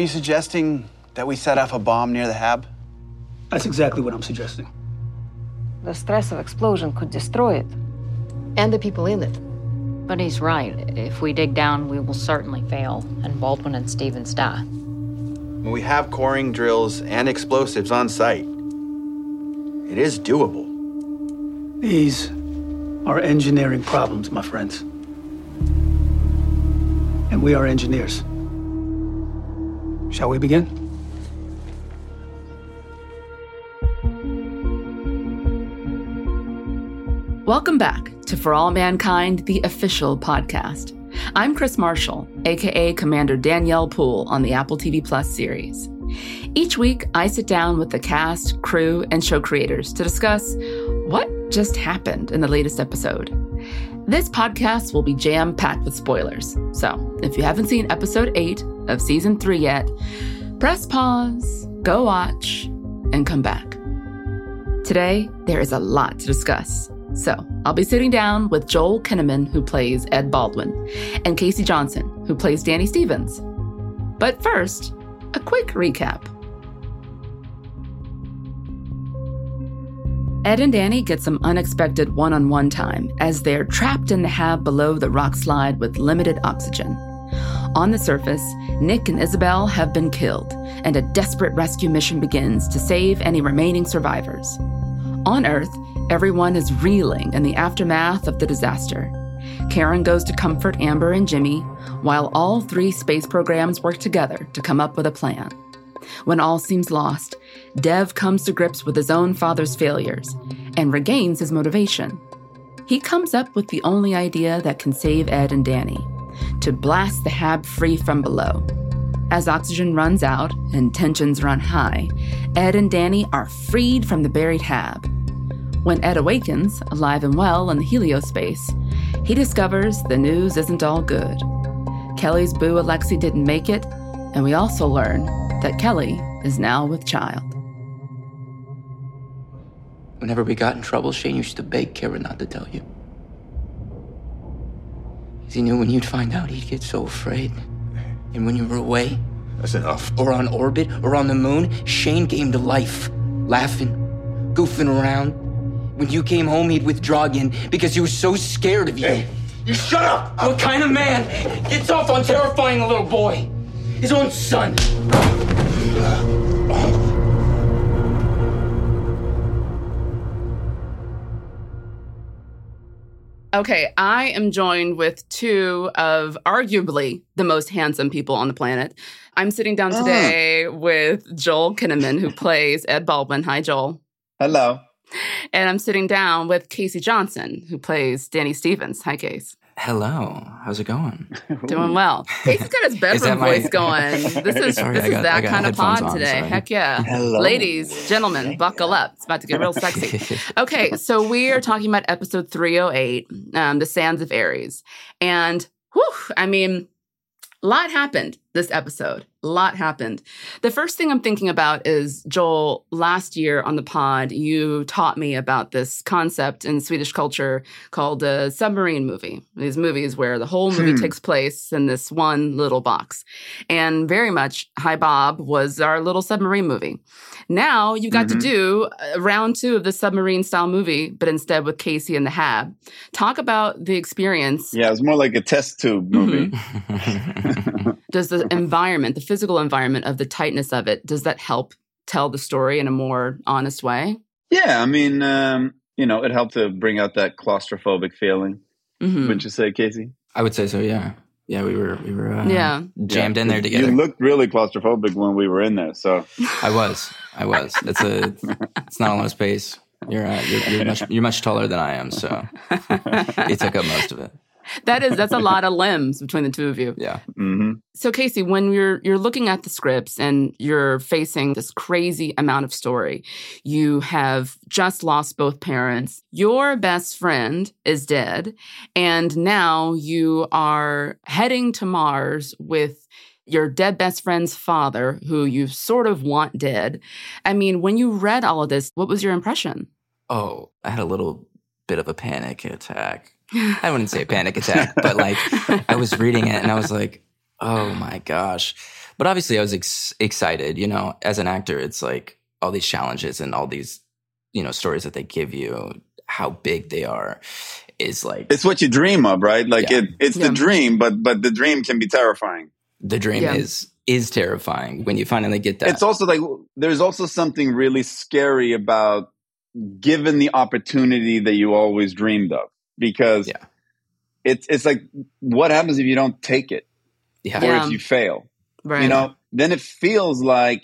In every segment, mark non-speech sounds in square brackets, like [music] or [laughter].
Are you suggesting that we set off a bomb near the hab? That's exactly what I'm suggesting. The stress of explosion could destroy it. And the people in it. But he's right. If we dig down, we will certainly fail, and Baldwin and Stevens die. We have coring drills and explosives on site. It is doable. These are engineering problems, my friends. And we are engineers. Shall we begin? Welcome back to For All Mankind, the official podcast. I'm Krys Marshall, aka Commander Danielle Poole on the Apple TV Plus series. Each week, I sit down with the cast, crew, and show creators to discuss what just happened in the latest episode. This podcast will be jam packed with spoilers. So, if you haven't seen episode 8 of season 3 yet, press pause, go watch, and come back. Today, there is a lot to discuss. So, I'll be sitting down with Joel Kinnaman, who plays Ed Baldwin, and Casey Johnson, who plays Danny Stevens. But first, a quick recap. Ed and Danny get some unexpected one on one time as they're trapped in the hab below the rock slide with limited oxygen. On the surface, Nick and Isabel have been killed, and a desperate rescue mission begins to save any remaining survivors. On Earth, everyone is reeling in the aftermath of the disaster. Karen goes to comfort Amber and Jimmy, while all three space programs work together to come up with a plan. When all seems lost, Dev comes to grips with his own father's failures and regains his motivation. He comes up with the only idea that can save Ed and Danny to blast the hab free from below. As oxygen runs out and tensions run high, Ed and Danny are freed from the buried hab. When Ed awakens, alive and well in the heliospace, he discovers the news isn't all good. Kelly's boo Alexi didn't make it, and we also learn that Kelly is now with child. Whenever we got in trouble, Shane used to beg Karen not to tell you. 'Cause he knew when you'd find out, he'd get so afraid. And when you were away, That's enough. or on orbit, or on the moon, Shane came to life, laughing, goofing around. When you came home, he'd withdraw again because he was so scared of you. Hey, you shut up! What kind of man gets off on terrifying a little boy? His own son. Okay, I am joined with two of arguably the most handsome people on the planet. I'm sitting down ah. today with Joel Kinnaman, who plays Ed Baldwin. Hi, Joel. Hello. And I'm sitting down with Casey Johnson, who plays Danny Stevens. Hi, Case. Hello. How's it going? [laughs] Doing well. He's got his [laughs] Is that bedroom my- voice going. This [laughs] is Sorry, this is got- that kind of pod on, today. sorry. Heck yeah. Hello. Ladies, gentlemen, buckle up. It's about to get real sexy. Okay, so we are talking about episode 308, um, The Sands of Ares. And whew, I mean, a lot happened this episode. A lot happened. The first thing I'm thinking about is Joel, last year on the pod, you taught me about this concept in Swedish culture called a submarine movie. These movies where the whole movie Hmm. takes place in this one little box. And very much Hi Bob was our little submarine movie. Now you got Mhm. to do round two of the submarine style movie, but instead with Casey and the Hab. Talk about the experience. Yeah, it was more like a test tube movie. [laughs] Does the environment, the physical environment of the tightness of it, does that help tell the story in a more honest way? Yeah, I mean, um, you know, it helped to bring out that claustrophobic feeling. Mhm. Wouldn't you say, Casey? I would say so. Yeah. Yeah, we were we were uh, Yeah. jammed Yeah, in there together. You looked really claustrophobic when we were in there. So I was. I was. It's a. It's not a lot of space. You're, uh, you're you're much you're much taller than I am, so [laughs] it took up most of it. That is that's a lot of limbs between the two of you. Yeah. hmm So Casey, when you're you're looking at the scripts and you're facing this crazy amount of story, you have just lost both parents. Your best friend is dead, and now you are heading to Mars with your dead best friend's father, who you sort of want dead. I mean, when you read all of this, what was your impression? Oh, I had a little bit of a panic attack. I wouldn't say panic attack, but like I was reading it and I was like, Oh my gosh. But obviously, I was ex- excited. You know, as an actor, it's like all these challenges and all these, you know, stories that they give you, how big they are is like. It's what you dream of, right? Like Yeah. it, it's Yeah. the dream, but but the dream can be terrifying. The dream Yeah. is is terrifying when you finally get that. It's also like there's also something really scary about given the opportunity that you always dreamed of because Yeah. it's it's like what happens if you don't take it yeah. or Yeah. if you fail Right. you know then it feels like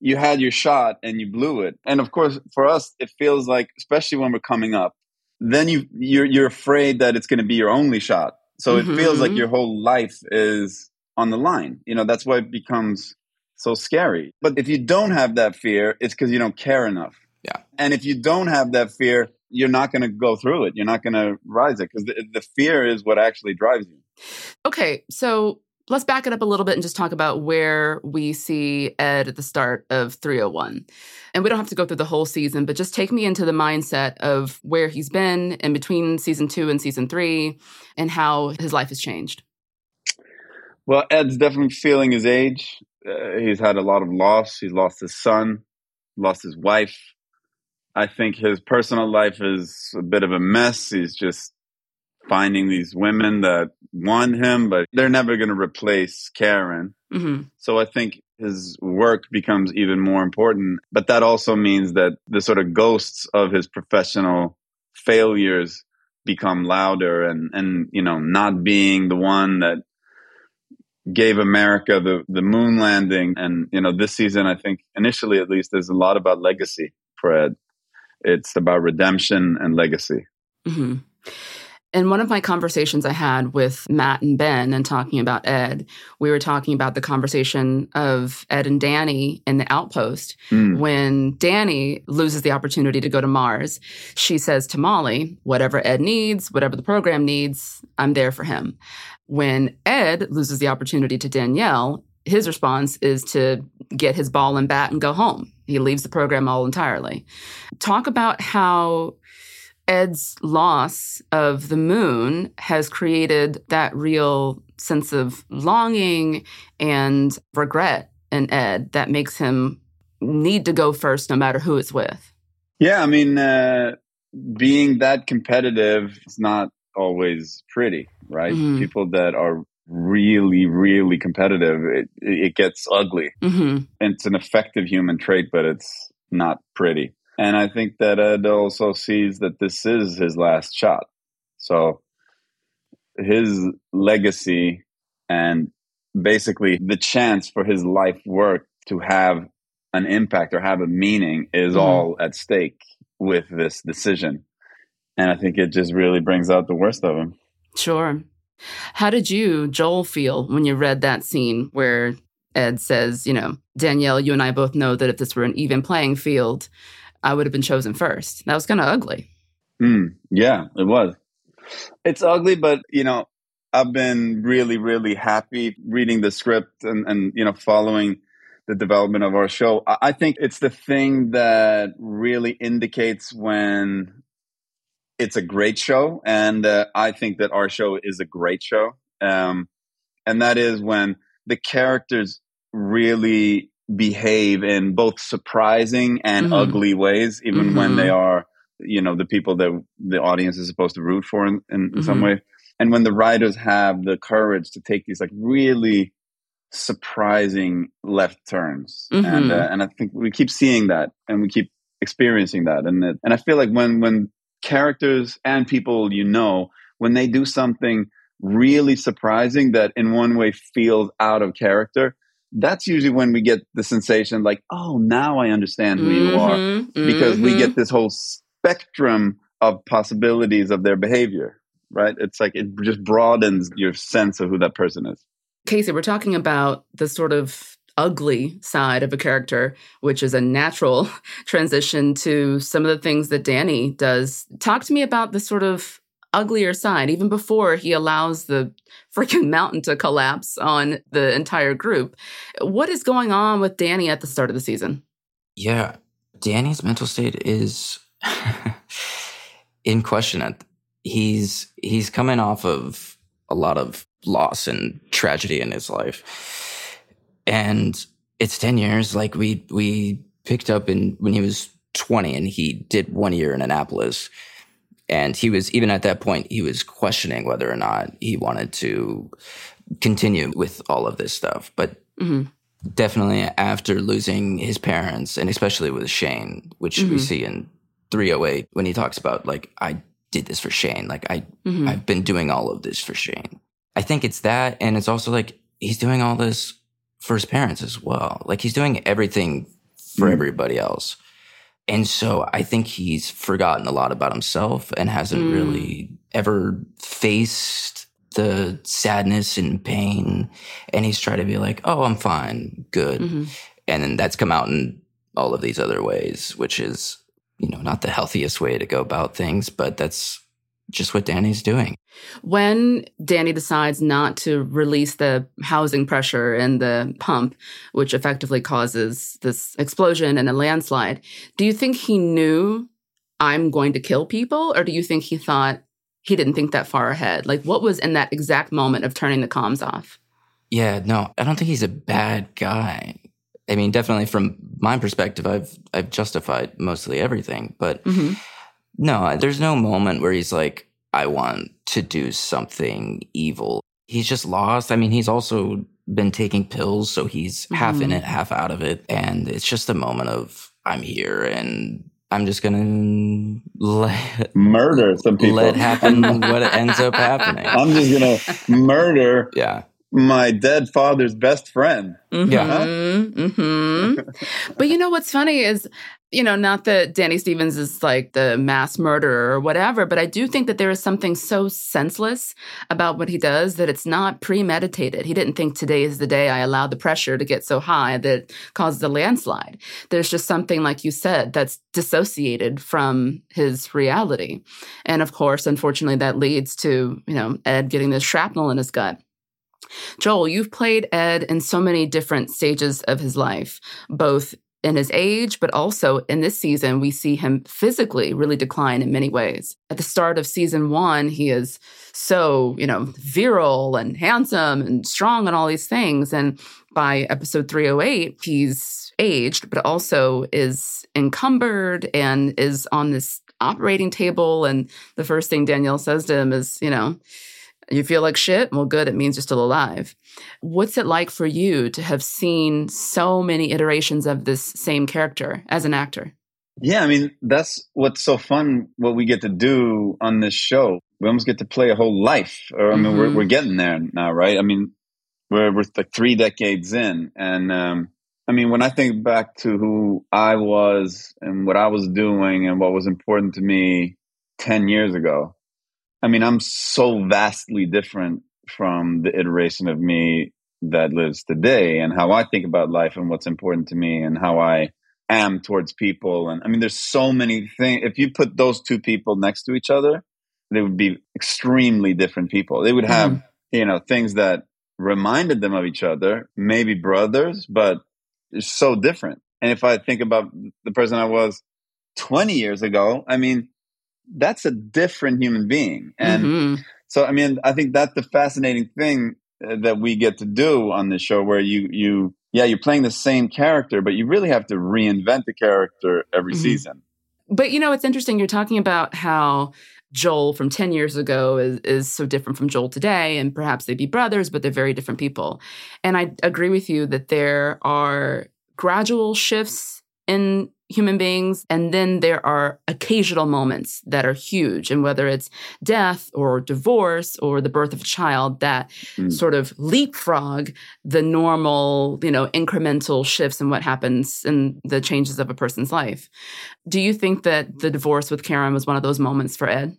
you had your shot and you blew it and of course for us it feels like especially when we're coming up then you you're you're afraid that it's going to be your only shot so it feels like Mhm. your whole life is on the line you know that's why it becomes so scary but if you don't have that fear it's because you don't care enough Yeah. and if you don't have that fear you're not going to go through it you're not going to rise it because the, the fear is what actually drives you Okay, so let's back it up a little bit and just talk about where we see Ed at the start of 301. And we don't have to go through the whole season, but just take me into the mindset of where he's been in between season two and season three and how his life has changed. Well, Ed's definitely feeling his age. Uh, he's had a lot of loss. He's lost his son, lost his wife. I think his personal life is a bit of a mess. He's just finding these women that want him, but they're never going to replace Karen. hmm So I think his work becomes even more important. But that also means that the sort of ghosts of his professional failures become louder and, and, you know, not being the one that gave America the, the moon landing. And, you know, this season, I think initially at least, there's a lot about legacy for Ed. It's about redemption and legacy. hmm In one of my conversations I had with Matt and Ben and talking about Ed, we were talking about the conversation of Ed and Danny in the outpost. Mm. When Danny loses the opportunity to go to Mars, she says to Molly, whatever Ed needs, whatever the program needs, I'm there for him. When Ed loses the opportunity to Danielle, his response is to get his ball and bat and go home. He leaves the program all entirely. Talk about how Ed's loss of the moon has created that real sense of longing and regret in Ed that makes him need to go first no matter who it's with. Yeah, I mean, uh, being that competitive is not always pretty, right? Mhm. People that are really, really competitive, it, it gets ugly. hmm It's an effective human trait, but it's not pretty. And I think that Ed also sees that this is his last shot. So his legacy and basically the chance for his life work to have an impact or have a meaning is Mhm. all at stake with this decision. And I think it just really brings out the worst of him. Sure. How did you, Joel, feel when you read that scene where Ed says, you know, Danielle, you and I both know that if this were an even playing field, I would have been chosen first. That was kind of ugly. Hmm. yeah, it was. It's ugly, but you know, I've been really, really happy reading the script and, and you know, following the development of our show. I think it's the thing that really indicates when it's a great show, and uh, I think that our show is a great show. Um, and that is when the characters really behave in both surprising and Mhm. ugly ways, even when Mhm. they are, you know, the people that the audience is supposed to root for in, in, in some way. And when the writers have the courage to take these like really surprising left turns, and uh, and I think we keep seeing that, and we keep experiencing that, and it, and I feel like when when characters and people you know when they do something really surprising that in one way feels out of character that's usually when we get the sensation like oh now i understand who you are Mhm, because we mhm. get this whole spectrum of possibilities of their behavior right it's like it just broadens your sense of who that person is Casey, we're talking about the sort of ugly side of a character, which is a natural [laughs] transition to some of the things that Danny does. Talk to me about the sort of uglier side, even before he allows the [laughs] freaking mountain to collapse on the entire group. What is going on with Danny at the start of the season? Yeah, Danny's mental state is [laughs] in question. He's he's coming off of a lot of loss and tragedy in his life. And it's 10 years. Like we, we picked up in when he was 20 and he did one year in Annapolis. And he was, even at that point, he was questioning whether or not he wanted to continue with all of this stuff. But mm-hmm. definitely after losing his parents, and especially with Shane, which mm-hmm. we see in 308 when he talks about, like, I did this for Shane. Like, I, mm-hmm. I've been doing all of this for Shane. I think it's that. And it's also like he's doing all this for his parents as well. Like, he's doing everything for mm. everybody else. And so I think he's forgotten a lot about himself and hasn't mm. really ever faced the sadness and pain. And he's tried to be like, oh, I'm fine, good. Mm-hmm. And then that's come out in all of these other ways, which is, you know, not the healthiest way to go about things, but that's just what Danny's doing. When Danny decides not to release the housing pressure in the pump, which effectively causes this explosion and a landslide, do you think he knew I'm going to kill people? Or do you think he thought he didn't think that far ahead? Like, what was in that exact moment of turning the comms off? Yeah, no, I don't think he's a bad guy. I mean, definitely from my perspective, I've I've justified mostly everything, but mm-hmm. No, there's no moment where he's like, I want to do something evil. He's just lost. I mean, he's also been taking pills, so he's mm-hmm. half in mm-hmm. it, half out of it. And it's just a moment of, I'm here and I'm just gonna let murder some people. Let happen [laughs] what ends up happening. I'm just gonna murder. Yeah. My dead father's best friend. Mm-hmm. Yeah. Mm-hmm. but you know what's funny is you know, not that Danny Stevens is like the mass murderer or whatever, but I do think that there is something so senseless about what he does that it's not premeditated. He didn't think today is the day I allowed the pressure to get so high that causes a landslide. There's just something, like you said, that's dissociated from his reality. And of course, unfortunately, that leads to, you know, Ed getting this shrapnel in his gut. Joel, you've played Ed in so many different stages of his life, both in his age, but also in this season, we see him physically really decline in many ways. At the start of season one, he is so, you know, virile and handsome and strong and all these things. And by episode 308, he's aged, but also is encumbered and is on this operating table. And the first thing Danielle says to him is, you know, you feel like shit? Well, good. It means you're still alive. What's it like for you to have seen so many iterations of this same character as an actor? Yeah, I mean, that's what's so fun, what we get to do on this show. We almost get to play a whole life. Or, I mean, mm-hmm. we're, we're getting there now, right? I mean, we're, we're like three decades in. And, um, I mean, when I think back to who I was and what I was doing and what was important to me 10 years ago, I mean, I'm so vastly different from the iteration of me that lives today and how I think about life and what's important to me and how I am towards people. And I mean, there's so many things. If you put those two people next to each other, they would be extremely different people. They would have, mm. you know, things that reminded them of each other, maybe brothers, but it's so different. And if I think about the person I was 20 years ago, I mean, that's a different human being. And mm-hmm. so, I mean, I think that's the fascinating thing uh, that we get to do on this show where you, you, yeah, you're playing the same character, but you really have to reinvent the character every mm-hmm. season. But you know, it's interesting. You're talking about how Joel from 10 years ago is, is so different from Joel today, and perhaps they'd be brothers, but they're very different people. And I agree with you that there are gradual shifts in human beings. And then there are occasional moments that are huge. And whether it's death or divorce or the birth of a child that mm. sort of leapfrog the normal, you know, incremental shifts in what happens in the changes of a person's life. Do you think that the divorce with Karen was one of those moments for Ed?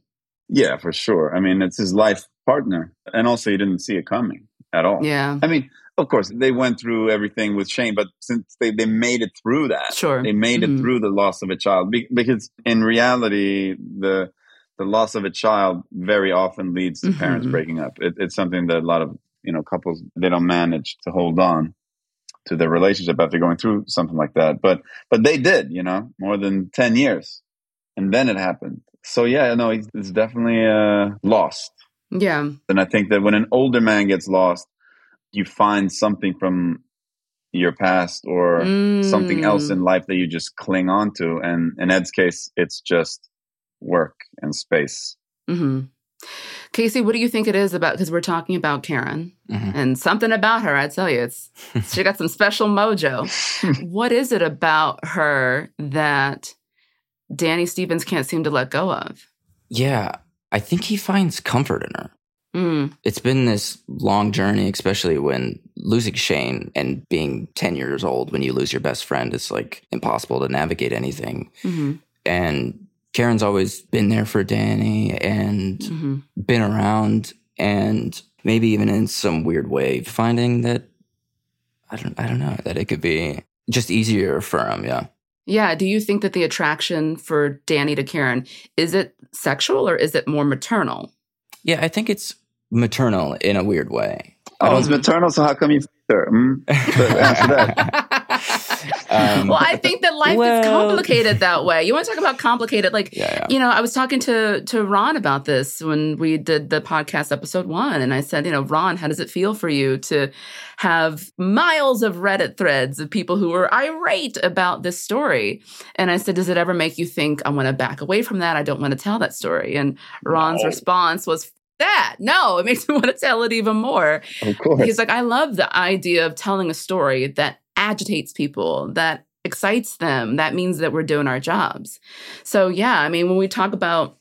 Yeah, for sure. I mean, it's his life partner. And also, he didn't see it coming at all. Yeah. I mean, of course, they went through everything with Shane but since they, they made it through that, sure. they made mm-hmm. it through the loss of a child. Be- because in reality, the the loss of a child very often leads to mm-hmm. parents breaking up. It, it's something that a lot of you know couples they don't manage to hold on to their relationship after going through something like that. But but they did, you know, more than ten years, and then it happened. So yeah, no, it's definitely uh, lost. Yeah, and I think that when an older man gets lost you find something from your past or Mm. something else in life that you just cling on to. And in Ed's case, it's just work and space. hmm Casey, what do you think it is about? Because we're talking about Karen Mhm. and something about her. I tell you, it's she got some special mojo. [laughs] what is it about her that Danny Stevens can't seem to let go of? Yeah, I think he finds comfort in her. Mm, It's been this long journey, especially when losing Shane and being 10 years old when you lose your best friend, it's like impossible to navigate anything. hmm And Karen's always been there for Danny and hmm been around and maybe even in some weird way finding that I don't I don't know that it could be just easier for him, yeah. Yeah. Do you think that the attraction for Danny to Karen is it sexual or is it more maternal? Yeah, I think it's maternal in a weird way. I Oh, don't- it's maternal, so how come you her? Hmm? Answer that. Um, [laughs] [laughs] well, I think that life well- is complicated that way. You want to talk about complicated? Like, Yeah, yeah. you know, I was talking to to Ron about this when we did the podcast episode one, and I said, you know, Ron, how does it feel for you to have miles of Reddit threads of people who are irate about this story? And I said, does it ever make you think I want to back away from that? I don't want to tell that story. And Ron's No. response was. That no, it makes [laughs] me want to tell it even more. Of course. He's like, I love the idea of telling a story that agitates people, that excites them. That means that we're doing our jobs. So, yeah, I mean, when we talk about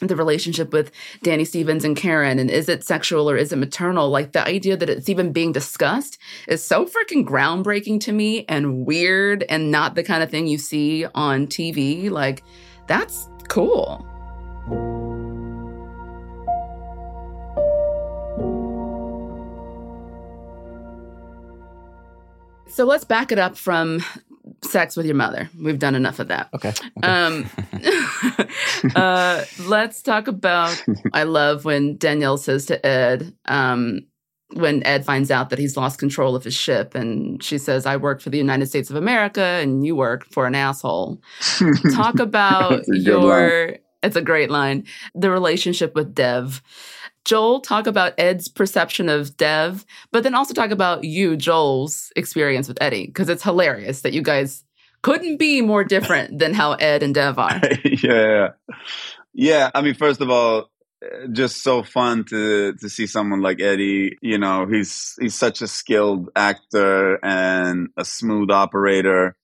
the relationship with Danny Stevens and Karen, and is it sexual or is it maternal? Like the idea that it's even being discussed is so freaking groundbreaking to me and weird and not the kind of thing you see on TV. Like, that's cool. So let's back it up from sex with your mother. We've done enough of that. okay. okay. Um, [laughs] uh, let's talk about. I love when Danielle says to Ed, um, when Ed finds out that he's lost control of his ship, and she says, "I work for the United States of America, and you work for an asshole." Talk [laughs] about That's a good your. It's a great line. The relationship with Dev. Joel, talk about Ed's perception of Dev, but then also talk about you, Joel's experience with Eddie, because it's hilarious that you guys couldn't be more different [laughs] than how Ed and Dev are. [laughs] yeah, yeah. I mean, first of all, uh, just so fun to to see someone like Eddie. You know, he's he's such a skilled actor and a smooth operator.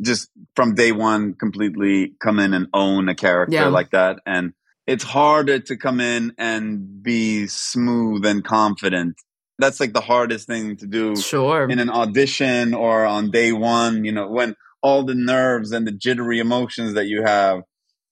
Just from day one, completely come in and own a character Yeah. like that, and it's harder to come in and be smooth and confident. That's like the hardest thing to do Sure. in an audition or on day one, you know, when all the nerves and the jittery emotions that you have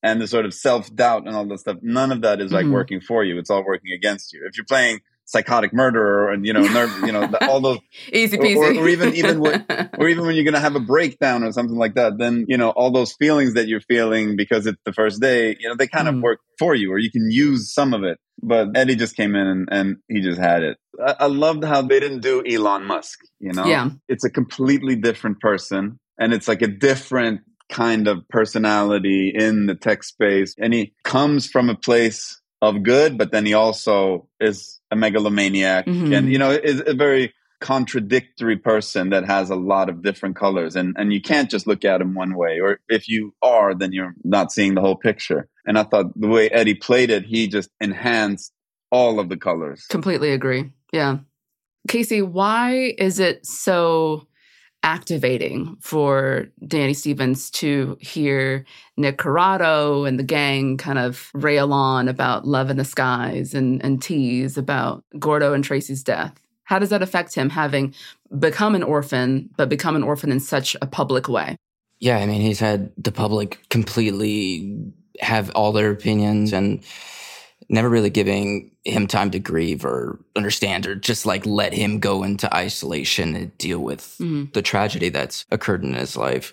and the sort of self doubt and all that stuff, none of that is like Mhm. working for you. It's all working against you. If you're playing psychotic murderer and, you know, nerve, you know, all those, [laughs] Easy or- peasy. or- or even- even what- [laughs] or even when you're going to have a breakdown or something like that, then, you know, all those feelings that you're feeling because it's the first day, you know, they kind Mhm. of work for you or you can use some of it. But Eddie just came in and, and he just had it. I, I loved how they didn't do Elon Musk, you know? Yeah. It's a completely different person and it's like a different kind of personality in the tech space. And he comes from a place of good, but then he also is a megalomaniac Mhm. and, you know, is a very contradictory person that has a lot of different colors and and you can't just look at him one way or if you are then you're not seeing the whole picture and i thought the way eddie played it he just enhanced all of the colors Completely agree. Yeah. Casey, why is it so activating for Danny Stevens to hear Nick Corrales and the gang kind of rail on about love in the skies and, and tease about Gordo and Tracy's death? How does that affect him having become an orphan, but become an orphan in such a public way? Yeah, I mean, he's had the public completely have all their opinions and never really giving him time to grieve or understand or just like let him go into isolation and deal with Mhm. the tragedy that's occurred in his life.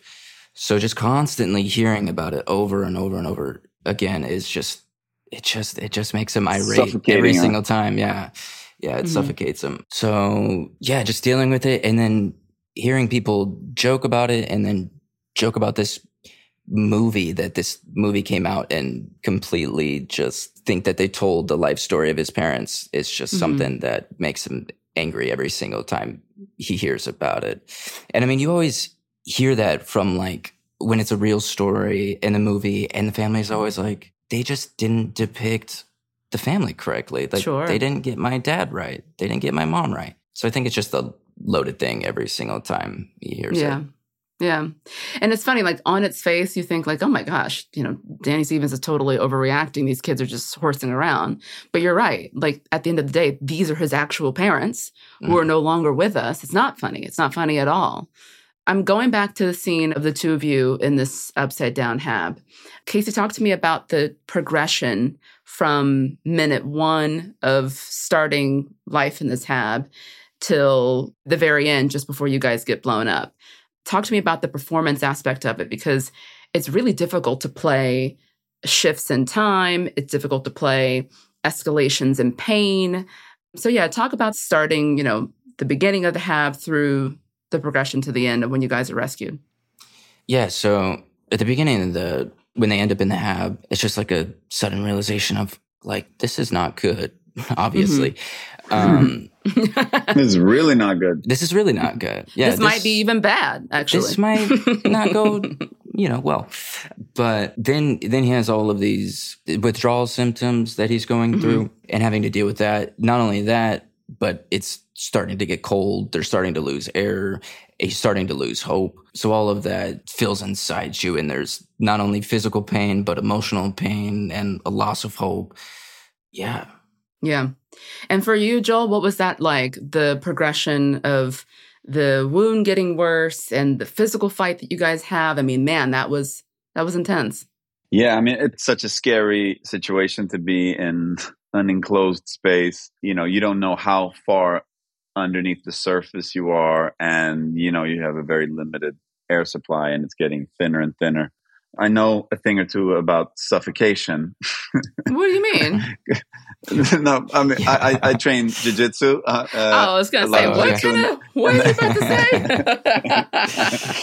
So just constantly hearing about it over and over and over again is just it just it just makes him irate every him. single time. Yeah. Yeah, it Mhm. suffocates him. So yeah, just dealing with it and then hearing people joke about it and then joke about this movie that this movie came out and completely just think that they told the life story of his parents is just Mhm. something that makes him angry every single time he hears about it. And I mean, you always hear that from like when it's a real story in a movie and the family is always like, they just didn't depict the family correctly. Like Sure. they didn't get my dad right. They didn't get my mom right. So I think it's just a loaded thing every single time he hears yeah. it. Yeah. And it's funny, like on its face, you think like, oh my gosh, you know, Danny Stevens is totally overreacting. These kids are just horsing around. But you're right. Like at the end of the day, these are his actual parents who are mm. no longer with us. It's not funny. It's not funny at all. I'm going back to the scene of the two of you in this upside down hab. Casey, talk to me about the progression from minute one of starting life in this hab till the very end, just before you guys get blown up. Talk to me about the performance aspect of it because it's really difficult to play shifts in time. It's difficult to play escalations in pain. So, yeah, talk about starting, you know, the beginning of the hab through the progression to the end of when you guys are rescued. Yeah. So at the beginning of the, when they end up in the hab, it's just like a sudden realization of like, this is not good, [laughs] obviously. Um, This is really not good. this is really not good. Yeah. this, might be even bad, actually. this might [laughs] not go you know well but then then he has all of these withdrawal symptoms that he's going mm-hmm. through and having to deal with that not only that but it's starting to get cold they're starting to lose air he's starting to lose hope so all of that fills inside you and there's not only physical pain but emotional pain and a loss of hope yeah Yeah. And for you, Joel, what was that like? The progression of the wound getting worse and the physical fight that you guys have. I mean, man, that was that was intense. Yeah, I mean, it's such a scary situation to be in an enclosed space. You know, you don't know how far underneath the surface you are, and you know, you have a very limited air supply, and it's getting thinner and thinner. I know a thing or two about suffocation. [laughs] What do you mean? [laughs] no, I mean, I, I, I train jujitsu. Uh, oh, I was gonna say, what kind of what are you about to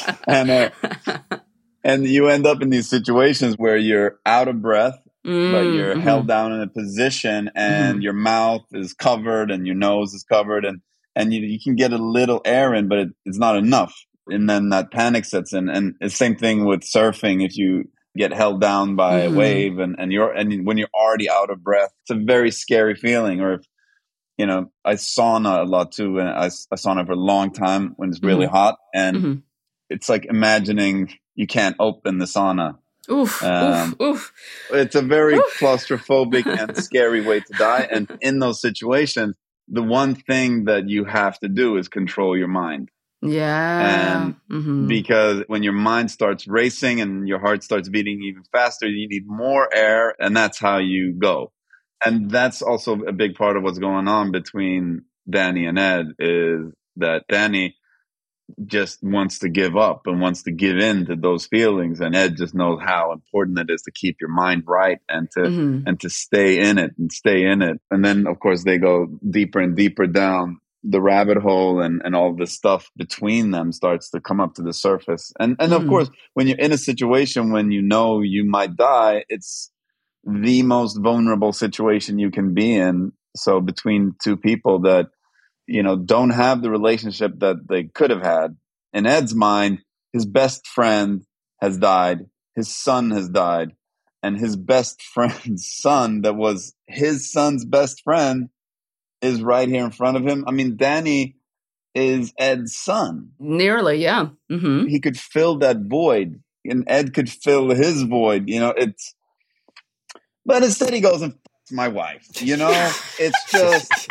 say? [laughs] and uh, and you end up in these situations where you're out of breath but Mm, you're mhm. held down in a position and your mouth is covered and your nose is covered and and you, you can get a little air in but it, it's not enough and then that panic sets in and the same thing with surfing if you get held down by Mhm. a wave and and you're and when you're already out of breath it's a very scary feeling or if you know i sauna a lot too and i, I sauna for a long time when it's really hot and Mhm. it's like imagining you can't open the sauna Oof, Um, oof, oof. it's a very claustrophobic and [laughs] scary way to die. And in those situations, the one thing that you have to do is control your mind. Yeah. And Mhm. Because when your mind starts racing and your heart starts beating even faster, you need more air, and that's how you go. And that's also a big part of what's going on between Danny and Ed is that Danny just wants to give up and wants to give in to those feelings and Ed just knows how important it is to keep your mind right and to Mhm. and to stay in it and stay in it. And then of course they go deeper and deeper down the rabbit hole and, and all this stuff between them starts to come up to the surface. And and of Mhm. course when you're in a situation when you know you might die, it's the most vulnerable situation you can be in. So between two people that, you know, don't have the relationship that they could have had. In Ed's mind, his best friend has died. His son has died. And his best [laughs] friend's son, that was his son's best friend, is right here in front of him. I mean, Danny is Ed's son. Nearly, yeah. hmm He could fill that void, and Ed could fill his void. You know, it's. But instead, he goes and f***s my wife. You know, it's [laughs] just.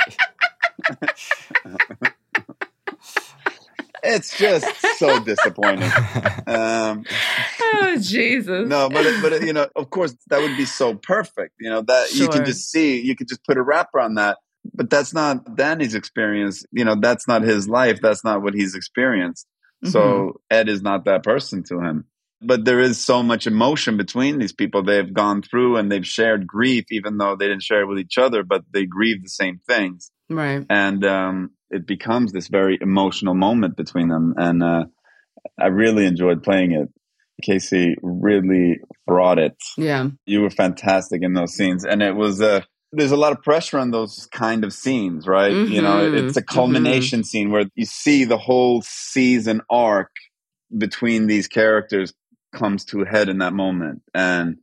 it's just so disappointing. Um, Oh, Jesus. no, but it, but it, you know, of course, that would be so perfect. You know that you can just see, you could just put a wrapper on that. But that's not Danny's experience. You know, that's not his life. That's not what he's experienced. So Ed is not that person to him. But there is so much emotion between these people. They've gone through and they've shared grief, even though they didn't share it with each other, but they grieve the same things Right. and um, it becomes this very emotional moment between them. And uh, I really enjoyed playing it. Casey really brought it. Yeah. You were fantastic in those scenes, and it was uh, there's a lot of pressure on those kind of scenes, right? Mm-hmm. You know, it's a mm-hmm. culmination mm-hmm. scene where you see the whole season arc between these characters comes to a head in that moment. And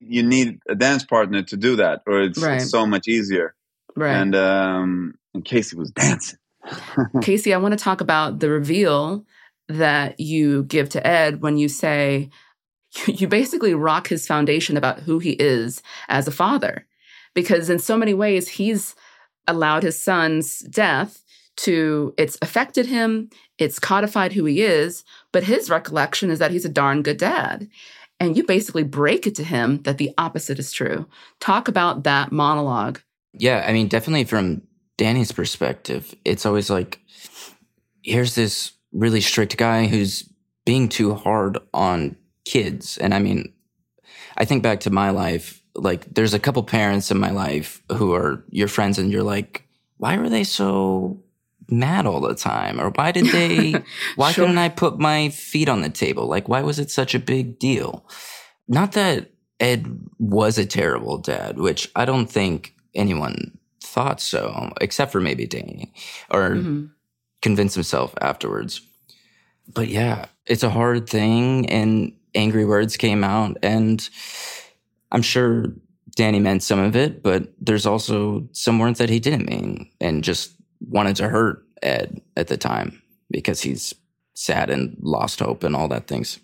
you need a dance partner to do that, or it's, right. it's so much easier. Right. And um, and Casey was dancing. [laughs] Casey, I want to talk about the reveal that you give to Ed when you say [laughs] you basically rock his foundation about who he is as a father. Because in so many ways, he's allowed his son's death to, it's affected him, it's codified who he is, but his recollection is that he's a darn good dad. And you basically break it to him that the opposite is true. Talk about that monologue. Yeah, I mean, definitely from Danny's perspective, it's always like, here's this really strict guy who's being too hard on kids. And I mean, I think back to my life, like there's a couple parents in my life who are your friends and you're like, why were they so mad all the time? Or why did they, [laughs] why sure. couldn't I put my feet on the table? Like, why was it such a big deal? Not that Ed was a terrible dad, which I don't think anyone thought so, except for maybe Danny, or mm-hmm. convince himself afterwards. But yeah, it's a hard thing. And angry words came out. And I'm sure Danny meant some of it, but there's also some words that he didn't mean and just wanted to hurt Ed at the time because he's sad and lost hope and all that things.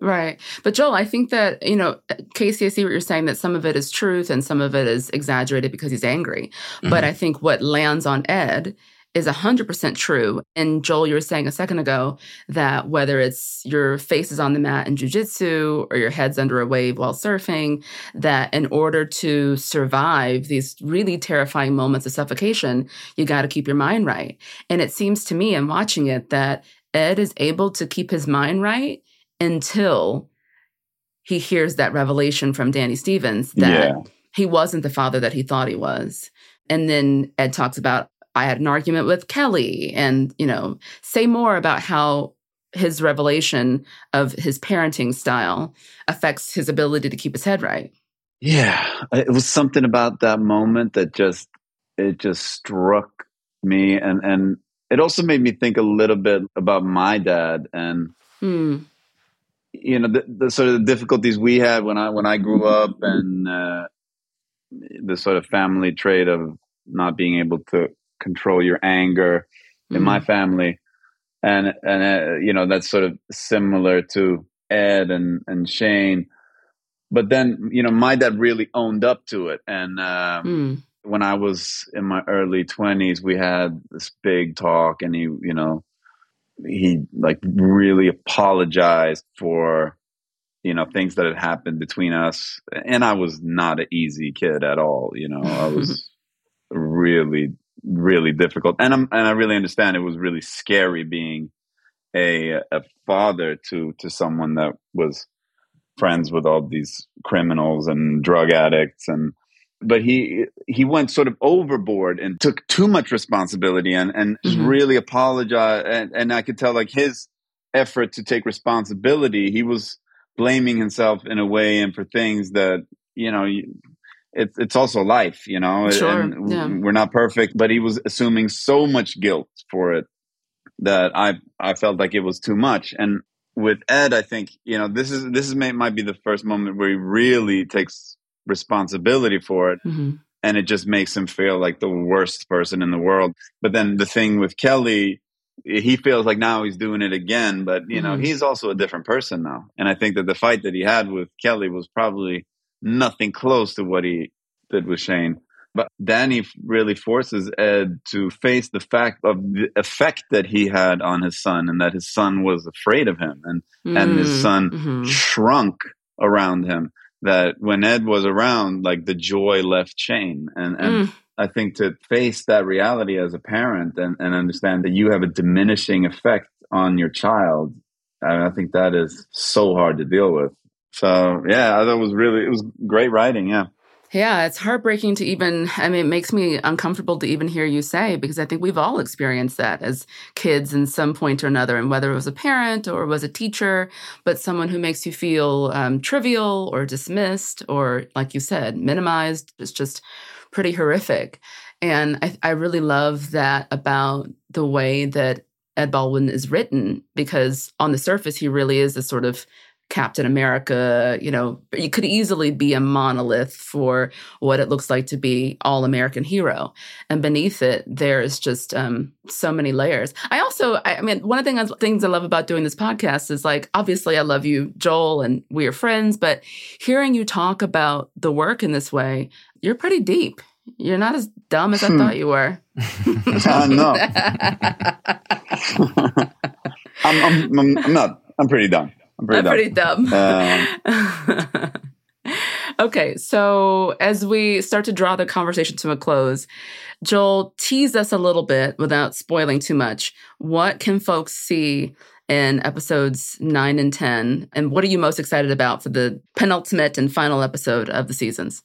Right. But Joel, I think that, you know, Casey, I see what you're saying that some of it is truth and some of it is exaggerated because he's angry. Mm-hmm. But I think what lands on Ed is 100% true. And Joel, you were saying a second ago that whether it's your face is on the mat in jujitsu or your head's under a wave while surfing, that in order to survive these really terrifying moments of suffocation, you got to keep your mind right. And it seems to me, in watching it, that Ed is able to keep his mind right until he hears that revelation from Danny Stevens that yeah. he wasn't the father that he thought he was. And then Ed talks about I had an argument with Kelly and, you know, say more about how his revelation of his parenting style affects his ability to keep his head right. Yeah, it was something about that moment that just it just struck me and and it also made me think a little bit about my dad and hmm. you know the, the, sort of the difficulties we had when I when I grew up and uh, the sort of family trait of not being able to control your anger in mm-hmm. my family. And and uh, you know that's sort of similar to ed and and shane. But then you know my dad really owned up to it. And uh, mm. when i was in my early 20s we had this big talk and he you know he like really apologized for you know things that had happened between us. And i was not an easy kid at all you know. I was [laughs] really really difficult. And I'm, and I really understand it was really scary being a a father to to someone that was friends with all these criminals and drug addicts and but he he went sort of overboard and took too much responsibility and and mm-hmm. really apologized and, and I could tell like his effort to take responsibility he was blaming himself in a way and for things that you know it's it's also life, you know. Sure. And yeah. we're not perfect, but he was assuming so much guilt for it that I I felt like it was too much. And with Ed, I think you know this is this is may, might be the first moment where he really takes responsibility for it. Mm-hmm. And it just makes him feel like the worst person in the world. But then the thing with Kelly, he feels like now he's doing it again, but you know, mm-hmm. he's also a different person now. And I think that the fight that he had with Kelly was probably nothing close to what he did with Shane. But Danny really forces Ed to face the fact of the effect that he had on his son and that his son was afraid of him and, mm, and his mm, son mm-hmm. shrunk around him. That when Ed was around, like the joy left Shane. And, and mm. I think to face that reality as a parent and, and understand that you have a diminishing effect on your child, I, I think that is so hard to deal with. So yeah, that was really it was great writing. Yeah. Yeah, it's heartbreaking to even, I mean, it makes me uncomfortable to even hear you say because I think we've all experienced that as kids in some point or another. And whether it was a parent or was a teacher, but someone who makes you feel um, trivial or dismissed or, like you said, minimized, is just pretty horrific. And I, I really love that about the way that Ed Baldwin is written, because on the surface, he really is a sort of Captain America, you know, you could easily be a monolith for what it looks like to be all American hero. And beneath it, there's just um, so many layers. I also, I, I mean, one of the things I love about doing this podcast is like, obviously, I love you, Joel, and we are friends, but hearing you talk about the work in this way, you're pretty deep. You're not as dumb as I hmm. thought you were. [laughs] uh, no. [laughs] I'm, I'm, I'm, I'm not. I'm pretty dumb. I'm pretty I'm dumb. Pretty dumb. [laughs] Um, [laughs] okay, so as we start to draw the conversation to a close, Joel, tease us a little bit without spoiling too much. What can folks see in episodes nine and 10? And what are you most excited about for the penultimate and final episode of the seasons?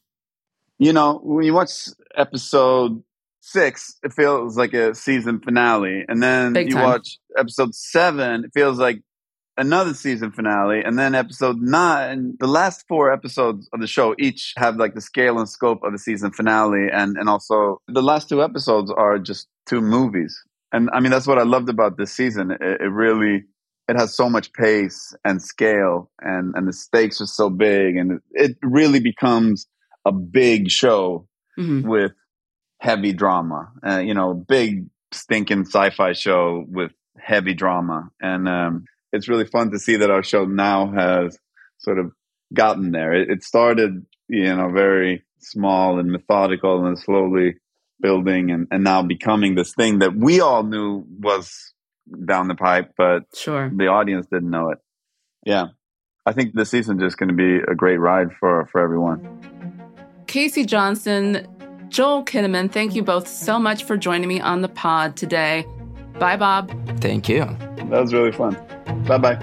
You know, when you watch episode six, it feels like a season finale. And then Big you time. watch episode seven, it feels like another season finale, and then episode nine. The last four episodes of the show each have like the scale and scope of a season finale, and and also the last two episodes are just two movies. And I mean, that's what I loved about this season. It, it really it has so much pace and scale, and and the stakes are so big, and it, really becomes a big show mm-hmm. with heavy drama. Uh, you know, big stinking sci-fi show with heavy drama, and um, it's really fun to see that our show now has sort of gotten there. It, it started, you know, very small and methodical and slowly building and, and now becoming this thing that we all knew was down the pipe, but sure the audience didn't know it. Yeah. I think this season just going to be a great ride for, for everyone. Casey Johnson, Joel Kinnaman, thank you both so much for joining me on the pod today. Bye, Bob. Thank you. That was really fun. Bye bye.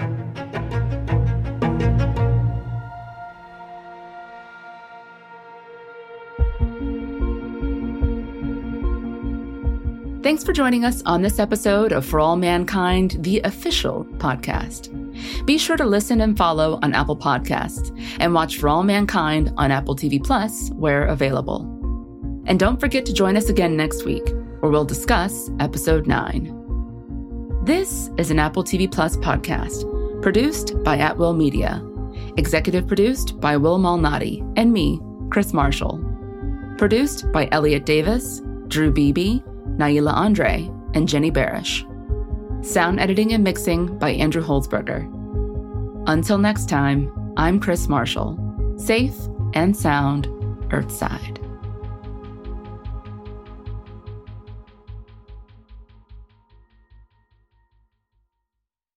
Thanks for joining us on this episode of For All Mankind, the official podcast. Be sure to listen and follow on Apple Podcasts and watch For All Mankind on Apple TV Plus where available. And don't forget to join us again next week, where we'll discuss episode 9. This is an Apple TV Plus podcast, produced by At Will Media, executive produced by Will Malnati and me, Krys Marshall. Produced by Elliot Davis, Drew Beebe, Naila Andre, and Jenny Barish. Sound editing and mixing by Andrew Holzberger. Until next time, I'm Krys Marshall. Safe and sound, Earthside.